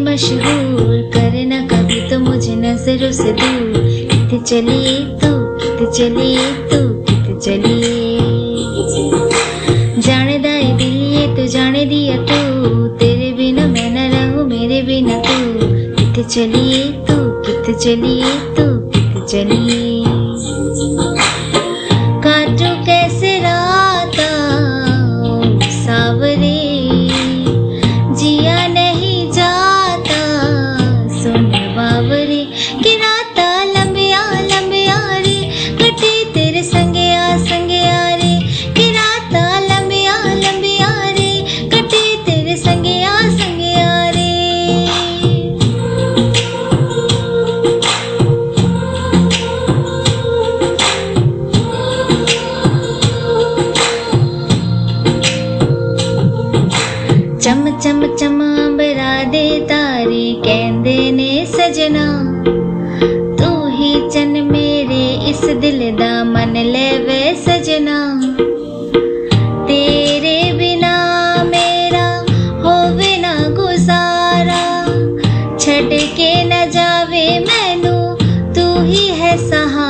मशहूर करना कभी तो मुझे नज़रों से दूर। किते चली तू कित चली तू कित चली जाने दाए दिलिए तू जाने दिया तू, तेरे बिना मैं न रहूँ, मेरे बिना तू। कित चली तू कित चली तू कित चलिए ਦੇ ਤਾਰੇ ਕਹਿੰਦੇ ਨੇ ਸਜਣਾ ਤੂੰ ਹੀ ਚੰਨ ਮੇਰੇ ਇਸ ਦਿਲ ਦਾ ਮਨ ਲੈ ਵੇ ਸਜਣਾ ਤੇਰੇ ਬਿਨਾ ਮੇਰਾ ਹੋਵੇ ਨਾ ਗੁਜ਼ਾਰਾ ਛੱਡ ਕੇ ਨਾ ਜਾਵੇ ਮੈਨੂੰ ਤੂੰ ਹੀ ਹੈ ਸਹਾਰਾ